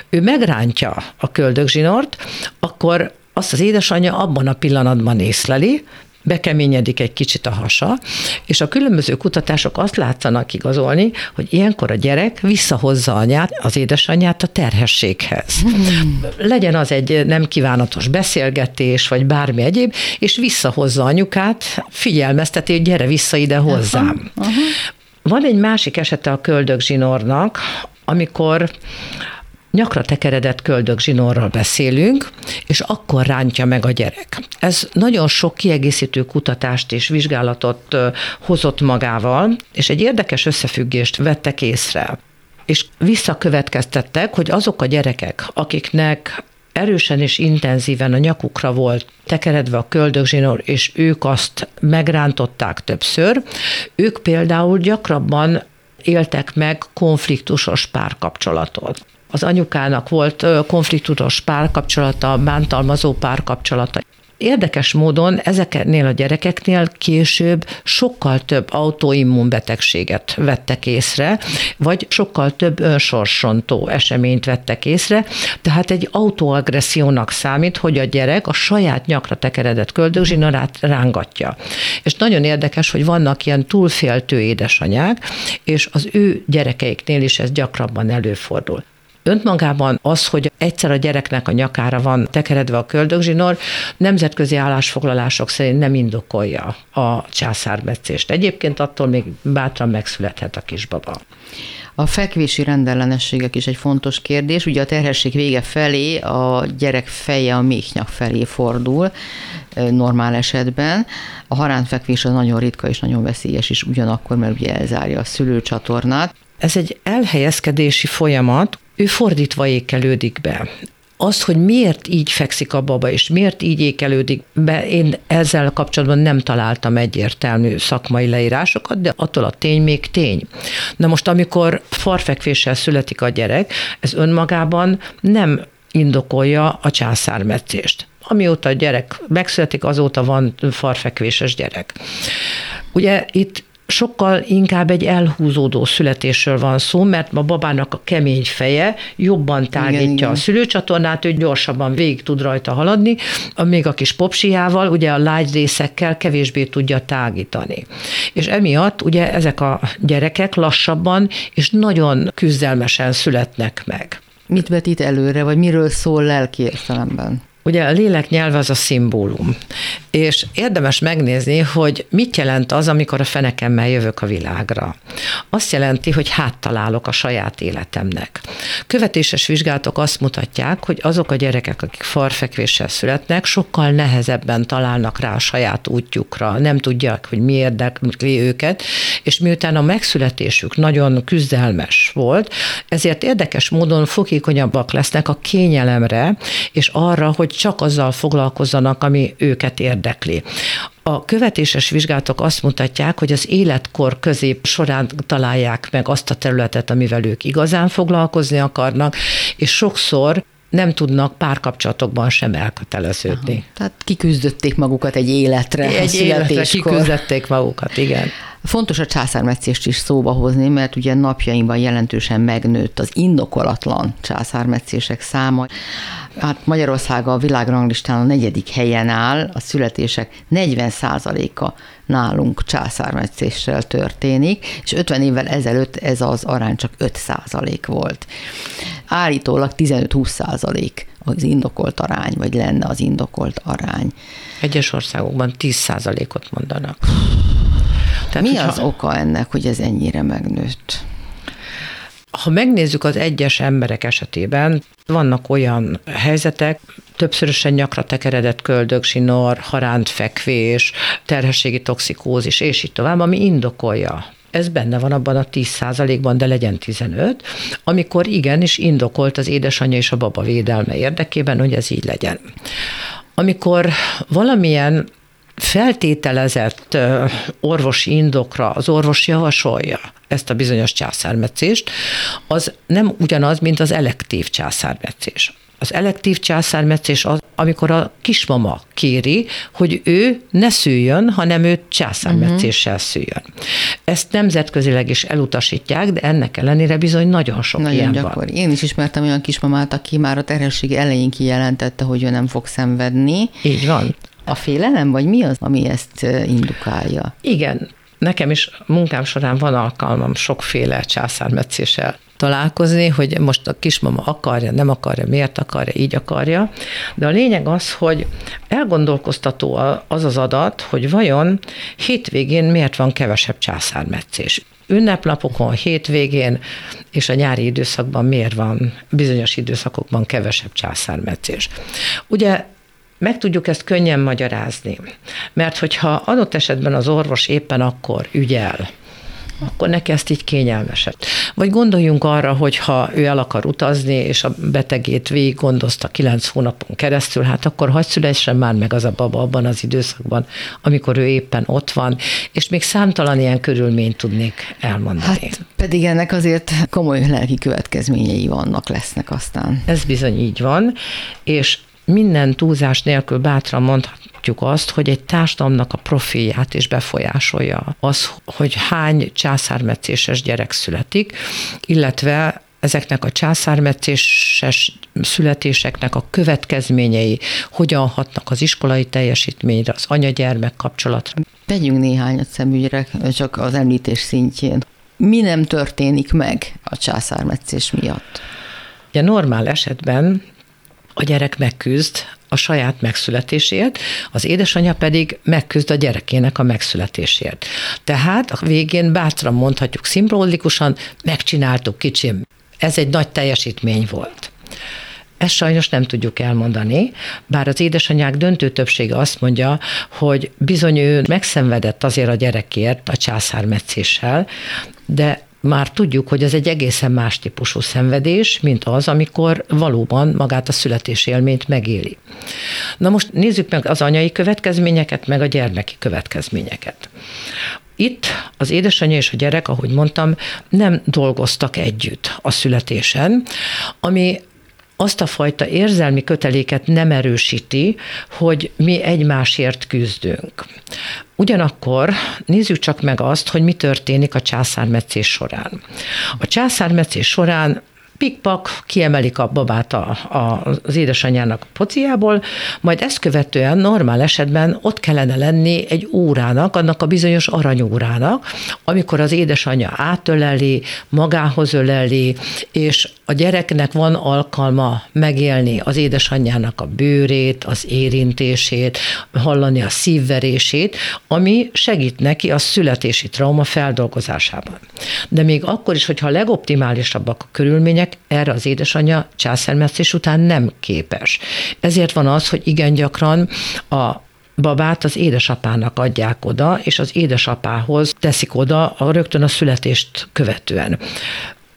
ő megrántja a köldögzsinort, akkor azt az édesanyja abban a pillanatban észleli, bekeményedik egy kicsit a hasa, és a különböző kutatások azt látszanak igazolni, hogy ilyenkor a gyerek visszahozza anyát, az édesanyját a terhességhez. Hmm. Legyen az egy nem kívánatos beszélgetés, vagy bármi egyéb, és visszahozza anyukát, figyelmezteti, hogy gyere vissza ide hozzám. Uh-huh. Uh-huh. Van egy másik esete a köldögzsinornak, amikor nyakra tekeredett köldögzsinórral beszélünk, és akkor rántja meg a gyerek. Ez nagyon sok kiegészítő kutatást és vizsgálatot hozott magával, és egy érdekes összefüggést vettek észre. és visszakövetkeztettek, hogy azok a gyerekek, akiknek erősen és intenzíven a nyakukra volt tekeredve a köldögzsinór, és ők azt megrántották többször, ők például gyakrabban éltek meg konfliktusos párkapcsolatot. Az anyukának volt konfliktusos párkapcsolata, bántalmazó párkapcsolata. Érdekes módon ezeknél a gyerekeknél később sokkal több autoimmunbetegséget vettek észre, vagy sokkal több önsorsontó eseményt vettek észre, tehát egy autoagressziónak számít, hogy a gyerek a saját nyakra tekeredett köldögzsinarát rángatja. És nagyon érdekes, hogy vannak ilyen túlféltő édesanyák, és az ő gyerekeiknél is ez gyakrabban előfordul. Öntmagában az, hogy egyszer a gyereknek a nyakára van tekeredve a köldögzsinor, nemzetközi állásfoglalások szerint nem indokolja a császármetszést. Egyébként attól még bátran megszülethet a kisbaba. A fekvési rendellenességek is egy fontos kérdés. Ugye a terhesség vége felé a gyerek feje a méhnyak felé fordul normál esetben. A haránfekvés az nagyon ritka és nagyon veszélyes is ugyanakkor, mert ugye elzárja a szülőcsatornát. Ez egy elhelyezkedési folyamat, ő fordítva ékelődik be. Az, hogy miért így fekszik a baba, és miért így ékelődik be, én ezzel kapcsolatban nem találtam egyértelmű szakmai leírásokat, de attól a tény még tény. Na most, amikor farfekvéssel születik a gyerek, ez önmagában nem indokolja a császármetszést. Amióta a gyerek megszületik, azóta van farfekvéses gyerek. Ugye itt sokkal inkább egy elhúzódó születésről van szó, mert a babának a kemény feje jobban tágítja igen, igen. a szülőcsatornát, ő gyorsabban végig tud rajta haladni, még a kis popsiával, ugye a lágy részekkel kevésbé tudja tágítani. És emiatt ugye ezek a gyerekek lassabban és nagyon küzdelmesen születnek meg. Mit vetít előre, vagy miről szól lelki értelemben? Ugye a lélek nyelve az a szimbólum, és érdemes megnézni, hogy mit jelent az, amikor a fenekemmel jövök a világra. Azt jelenti, hogy háttalálok a saját életemnek. Követéses vizsgálatok azt mutatják, hogy azok a gyerekek, akik farfekvéssel születnek, sokkal nehezebben találnak rá a saját útjukra, nem tudják, hogy mi érdekli őket, és miután a megszületésük nagyon küzdelmes volt, ezért érdekes módon fokékonyabbak lesznek a kényelemre, és arra, hogy csak azzal foglalkozzanak, ami őket érdekli. A követéses vizsgálatok azt mutatják, hogy az életkor közép során találják meg azt a területet, amivel ők igazán foglalkozni akarnak, és sokszor nem tudnak párkapcsolatokban sem elköteleződni. Aha. Tehát kiküzdötték magukat egy életre. Egy életre kiküzdötték magukat, igen. Fontos a császármetszést is szóba hozni, mert ugye napjainkban jelentősen megnőtt az indokolatlan császármetszések száma. Hát Magyarország a világranglistán a negyedik helyen áll, a születések 40%-a nálunk császármetszéssel történik, és 50 évvel ezelőtt ez az arány csak 5% volt. Állítólag 15-20% az indokolt arány, vagy lenne az indokolt arány. Egyes országokban 10%-ot mondanak. Tehát, Mi az ha... oka ennek, hogy ez ennyire megnőtt? Ha megnézzük az egyes emberek esetében, vannak olyan helyzetek, többszörösen nyakra tekeredett köldögzsinor, haránt fekvés, terhességi toxikózis, és így tovább, ami indokolja ez benne van abban a 10%-ban, de legyen 15, amikor igenis indokolt az édesanyja és a baba védelme érdekében, hogy ez így legyen. Amikor valamilyen feltételezett orvosi indokra az orvos javasolja ezt a bizonyos császármetszést, az nem ugyanaz, mint az elektív császármetszés. Az elektív császármetszés az, amikor a kismama kéri, hogy ő ne szüljön, hanem ő császármetszéssel szüljön. Ezt nemzetközileg is elutasítják, de ennek ellenére bizony nagyon sok nagyon ilyen gyakori. van. Én is ismertem olyan kismamát, aki már a terhesség elején kijelentette, hogy ő nem fog szenvedni. Így van. A félelem, vagy mi az, ami ezt indukálja? Igen, Nekem is munkám során van alkalmam sokféle császármetszéssel találkozni, hogy most a kismama akarja, nem akarja, miért akarja, így akarja. De a lényeg az, hogy elgondolkoztató az az adat, hogy vajon hétvégén miért van kevesebb császármetszés ünnepnapokon, hétvégén és a nyári időszakban miért van bizonyos időszakokban kevesebb császármetszés. Ugye meg tudjuk ezt könnyen magyarázni, mert hogyha adott esetben az orvos éppen akkor ügyel akkor neki ezt így kényelmesebb. Vagy gondoljunk arra, hogy ha ő el akar utazni, és a betegét végig gondozta kilenc hónapon keresztül, hát akkor hagy szülessen már meg az a baba abban az időszakban, amikor ő éppen ott van, és még számtalan ilyen körülményt tudnék elmondani. Hát pedig ennek azért komoly lelki következményei vannak, lesznek aztán. Ez bizony így van, és minden túlzás nélkül bátran mondhatjuk azt, hogy egy társadalomnak a profilját is befolyásolja az, hogy hány császármetszéses gyerek születik, illetve ezeknek a császármetszéses születéseknek a következményei hogyan hatnak az iskolai teljesítményre, az anya-gyermek kapcsolatra. Tegyünk néhányat szemügyre, csak az említés szintjén. Mi nem történik meg a császármetszés miatt? Ugye normál esetben a gyerek megküzd a saját megszületésért, az édesanyja pedig megküzd a gyerekének a megszületésért. Tehát a végén bátran mondhatjuk szimbolikusan, megcsináltuk kicsim. Ez egy nagy teljesítmény volt. Ezt sajnos nem tudjuk elmondani, bár az édesanyák döntő többsége azt mondja, hogy bizony ő megszenvedett azért a gyerekért a császármetszéssel, de már tudjuk, hogy ez egy egészen más típusú szenvedés, mint az, amikor valóban magát a születési élményt megéli. Na most nézzük meg az anyai következményeket, meg a gyermeki következményeket. Itt az édesanyja és a gyerek, ahogy mondtam, nem dolgoztak együtt a születésen, ami azt a fajta érzelmi köteléket nem erősíti, hogy mi egymásért küzdünk. Ugyanakkor nézzük csak meg azt, hogy mi történik a császármetszés során. A császármetszés során pikpak, kiemelik a babát a, a, az édesanyjának a pociából, majd ezt követően normál esetben ott kellene lenni egy órának, annak a bizonyos aranyórának, amikor az édesanyja átöleli, magához öleli, és a gyereknek van alkalma megélni az édesanyjának a bőrét, az érintését, hallani a szívverését, ami segít neki a születési trauma feldolgozásában. De még akkor is, hogyha a legoptimálisabbak a körülmények, erre az édesanyja császármetszés után nem képes. Ezért van az, hogy igen gyakran a babát az édesapának adják oda, és az édesapához teszik oda a, rögtön a születést követően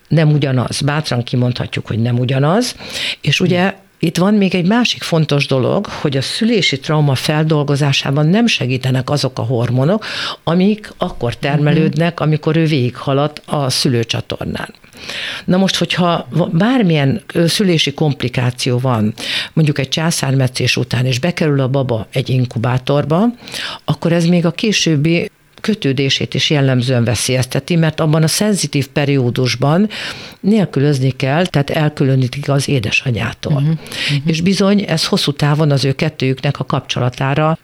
nem ugyanaz, bátran kimondhatjuk, hogy nem ugyanaz, és ugye itt van még egy másik fontos dolog, hogy a szülési trauma feldolgozásában nem segítenek azok a hormonok, amik akkor termelődnek, amikor ő végighalad a szülőcsatornán. Na most, hogyha bármilyen szülési komplikáció van, mondjuk egy császármetszés után, és bekerül a baba egy inkubátorba, akkor ez még a későbbi kötődését is jellemzően veszélyezteti, mert abban a szenzitív periódusban nélkülözni kell, tehát elkülönítik az édesanyától. Uh-huh. Uh-huh. És bizony ez hosszú távon az ő kettőjüknek a kapcsolatára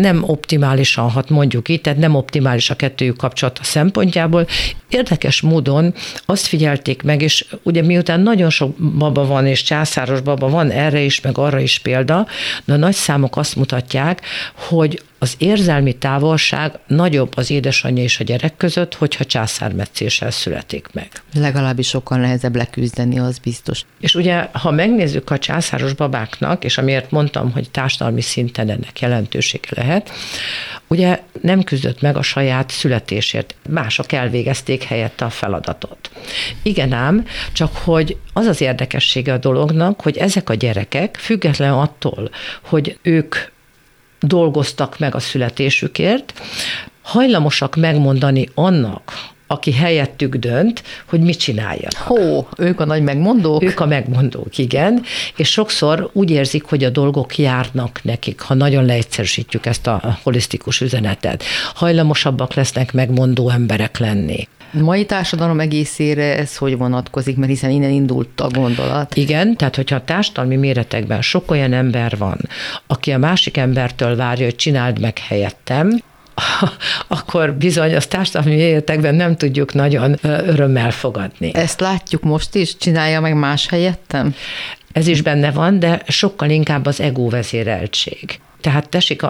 nem optimálisan hat, mondjuk így, tehát nem optimális a kettőjük kapcsolata szempontjából. Érdekes módon azt figyelték meg, és ugye miután nagyon sok baba van, és császáros baba van, erre is, meg arra is példa, de a nagy számok azt mutatják, hogy az érzelmi távolság nagyobb az édesanyja és a gyerek között, hogyha császármetszéssel születik meg. Legalábbis sokkal nehezebb leküzdeni, az biztos. És ugye, ha megnézzük a császáros babáknak, és amiért mondtam, hogy társadalmi szinten ennek jelentősége lehet, ugye nem küzdött meg a saját születésért. Mások elvégezték helyette a feladatot. Igen ám, csak hogy az az érdekessége a dolognak, hogy ezek a gyerekek, független attól, hogy ők dolgoztak meg a születésükért, hajlamosak megmondani annak, aki helyettük dönt, hogy mit csináljanak. Hó, ők a nagy megmondók? Ők a megmondók, igen, és sokszor úgy érzik, hogy a dolgok járnak nekik, ha nagyon leegyszerűsítjük ezt a holisztikus üzenetet. Hajlamosabbak lesznek megmondó emberek lenni. Mai társadalom egészére ez hogy vonatkozik, mert hiszen innen indult a gondolat. Igen, tehát hogyha a társadalmi méretekben sok olyan ember van, aki a másik embertől várja, hogy csináld meg helyettem, akkor bizony az társadalmi méretekben nem tudjuk nagyon örömmel fogadni. Ezt látjuk most is, csinálja meg más helyettem? Ez is benne van, de sokkal inkább az ego vezéreltség. Tehát tessék,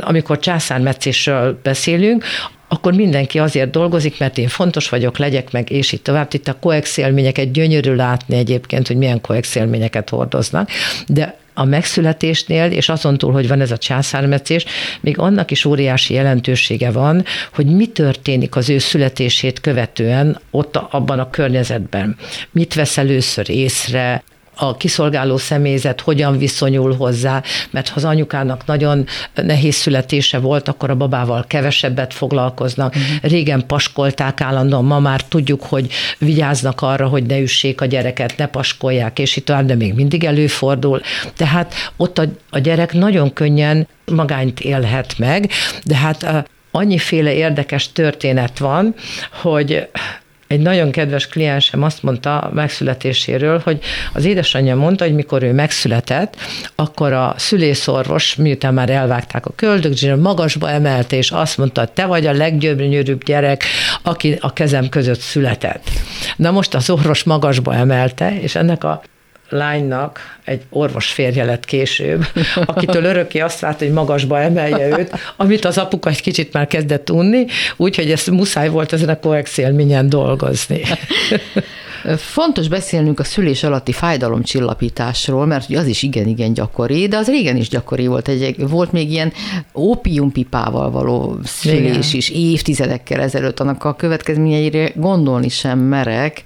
amikor császármetszésről beszélünk, akkor mindenki azért dolgozik, mert én fontos vagyok, legyek meg, és itt tovább. Itt a coex élményeket gyönyörű látni egyébként, hogy milyen coex élményeket hordoznak, de a megszületésnél, és azon túl, hogy van ez a császármetszés, még annak is óriási jelentősége van, hogy mi történik az ő születését követően ott abban a környezetben. Mit vesz először észre, a kiszolgáló személyzet hogyan viszonyul hozzá, mert ha az anyukának nagyon nehéz születése volt, akkor a babával kevesebbet foglalkoznak. Uh-huh. Régen paskolták állandóan, ma már tudjuk, hogy vigyáznak arra, hogy ne üssék a gyereket, ne paskolják, és itt tovább, de még mindig előfordul. Tehát ott a, a gyerek nagyon könnyen magányt élhet meg, de hát annyiféle érdekes történet van, hogy egy nagyon kedves kliensem azt mondta megszületéséről, hogy az édesanyja mondta, hogy mikor ő megszületett, akkor a szülészorvos, miután már elvágták a köldögzsír, magasba emelte, és azt mondta, te vagy a leggyönyörűbb gyerek, aki a kezem között született. Na most az orvos magasba emelte, és ennek a lánynak egy orvos férje lett később, akitől örökké azt várt, hogy magasba emelje őt, amit az apuka egy kicsit már kezdett unni, úgyhogy ez muszáj volt ezen a coex élményen dolgozni. Fontos beszélnünk a szülés alatti fájdalomcsillapításról, mert az is igen-igen gyakori, de az régen is gyakori volt. Egy, volt még ilyen ópiumpipával való szülés igen. is évtizedekkel ezelőtt, annak a következményeire gondolni sem merek.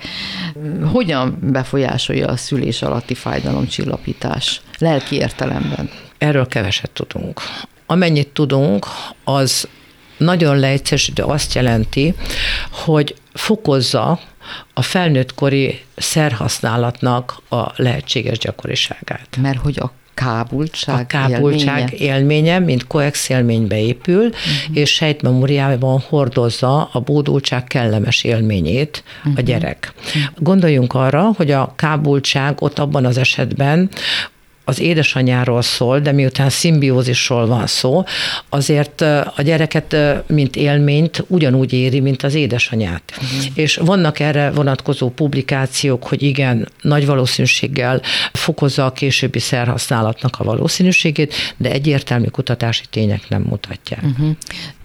Hogyan befolyásolja a szülés alatti fájdalomcsillapítás lelki értelemben? Erről keveset tudunk. Amennyit tudunk, az nagyon leegyszerűsítő azt jelenti, hogy fokozza a felnőttkori szerhasználatnak a lehetséges gyakoriságát. Mert hogy a kábultság, a kábultság élménye, élménye mint koex élménybe épül, uh-huh. és sejtmemóriában hordozza a bódultság kellemes élményét uh-huh. a mhm. gyerek. Uh-huh. Gondoljunk arra, hogy a kábultság ott abban az esetben az édesanyáról szól, de miután szimbiózisról van szó, azért a gyereket, mint élményt ugyanúgy éri, mint az édesanyát. Uh-huh. És vannak erre vonatkozó publikációk, hogy igen, nagy valószínűséggel fokozza a későbbi szerhasználatnak a valószínűségét, de egyértelmű kutatási tények nem mutatják. Uh-huh.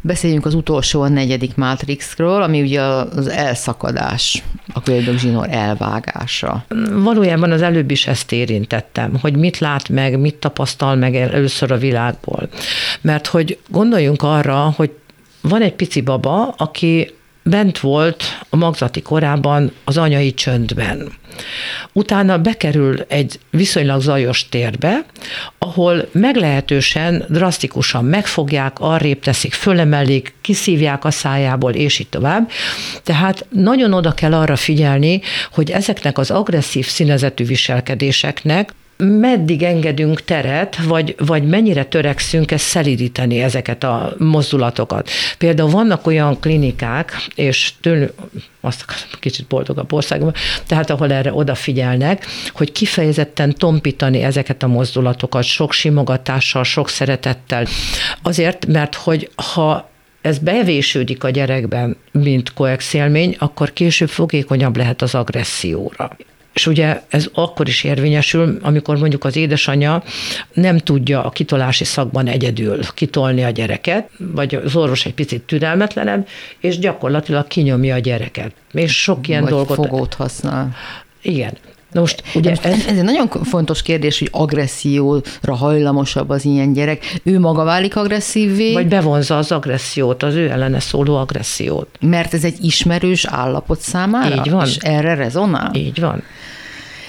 Beszéljünk az utolsó, a negyedik Matrixról, ami ugye az elszakadás, a köldögzsinór elvágása. Valójában az előbb is ezt érintettem, hogy mit lát meg, mit tapasztal meg először a világból. Mert hogy gondoljunk arra, hogy van egy pici baba, aki bent volt a magzati korában az anyai csöndben. Utána bekerül egy viszonylag zajos térbe, ahol meglehetősen drasztikusan megfogják, arrébb teszik, fölemelik, kiszívják a szájából, és így tovább. Tehát nagyon oda kell arra figyelni, hogy ezeknek az agresszív színezetű viselkedéseknek meddig engedünk teret, vagy, vagy mennyire törekszünk ezt szelidíteni ezeket a mozdulatokat. Például vannak olyan klinikák, és tőlük, azt kicsit boldogabb országban, tehát ahol erre odafigyelnek, hogy kifejezetten tompítani ezeket a mozdulatokat, sok simogatással, sok szeretettel. Azért, mert hogy ha ez bevésődik a gyerekben, mint koex akkor később fogékonyabb lehet az agresszióra. És ugye ez akkor is érvényesül, amikor mondjuk az édesanyja nem tudja a kitolási szakban egyedül kitolni a gyereket, vagy az orvos egy picit türelmetlenebb, és gyakorlatilag kinyomja a gyereket. És sok ilyen vagy dolgot. fogót használ. Igen. Na most ugye ez, ez egy nagyon fontos kérdés, hogy agresszióra hajlamosabb az ilyen gyerek. Ő maga válik agresszívvé? Vagy bevonza az agressziót, az ő ellene szóló agressziót. Mert ez egy ismerős állapot számára? Így van. És erre rezonál? Így van.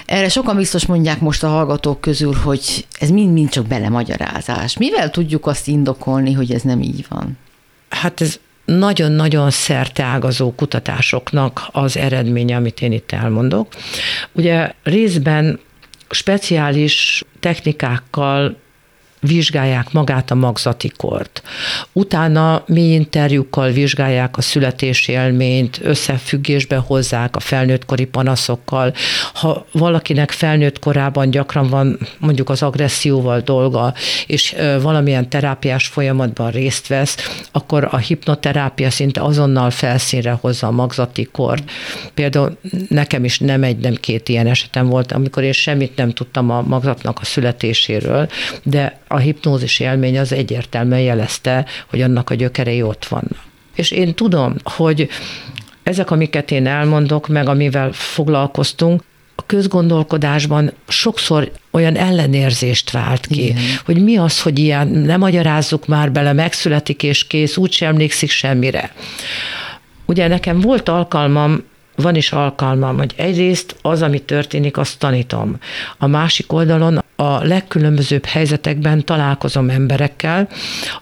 Erre sokan biztos mondják most a hallgatók közül, hogy ez mind-mind csak belemagyarázás. Mivel tudjuk azt indokolni, hogy ez nem így van? Hát ez nagyon-nagyon szerteágazó kutatásoknak az eredménye, amit én itt elmondok. Ugye részben speciális technikákkal vizsgálják magát a magzati kort. Utána mi interjúkkal vizsgálják a születési élményt, összefüggésbe hozzák a felnőttkori panaszokkal. Ha valakinek felnőtt korában gyakran van mondjuk az agresszióval dolga, és valamilyen terápiás folyamatban részt vesz, akkor a hipnoterápia szinte azonnal felszínre hozza a magzati kort. Például nekem is nem egy, nem két ilyen esetem volt, amikor én semmit nem tudtam a magzatnak a születéséről, de a hipnózis élmény az egyértelműen jelezte, hogy annak a gyökerei ott vannak. És én tudom, hogy ezek, amiket én elmondok, meg amivel foglalkoztunk, a közgondolkodásban sokszor olyan ellenérzést vált ki, Igen. hogy mi az, hogy ilyen, nem magyarázzuk már bele, megszületik és kész, úgy sem emlékszik semmire. Ugye nekem volt alkalmam van is alkalmam, hogy egyrészt az, ami történik, azt tanítom. A másik oldalon a legkülönbözőbb helyzetekben találkozom emberekkel,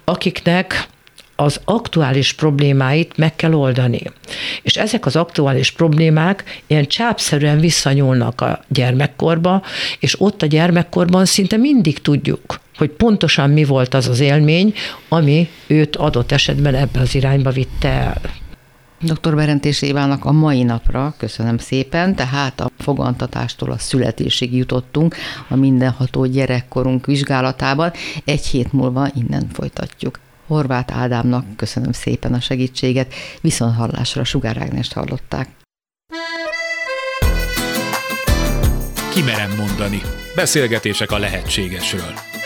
akiknek az aktuális problémáit meg kell oldani. És ezek az aktuális problémák ilyen csápszerűen visszanyúlnak a gyermekkorba, és ott a gyermekkorban szinte mindig tudjuk, hogy pontosan mi volt az az élmény, ami őt adott esetben ebbe az irányba vitte el. Dr. Berentés Évának a mai napra köszönöm szépen, tehát a fogantatástól a születésig jutottunk a mindenható gyerekkorunk vizsgálatában. Egy hét múlva innen folytatjuk. Horváth Ádámnak köszönöm szépen a segítséget, viszont hallásra Sugár Ágnest hallották. Kimerem mondani. Beszélgetések a lehetségesről.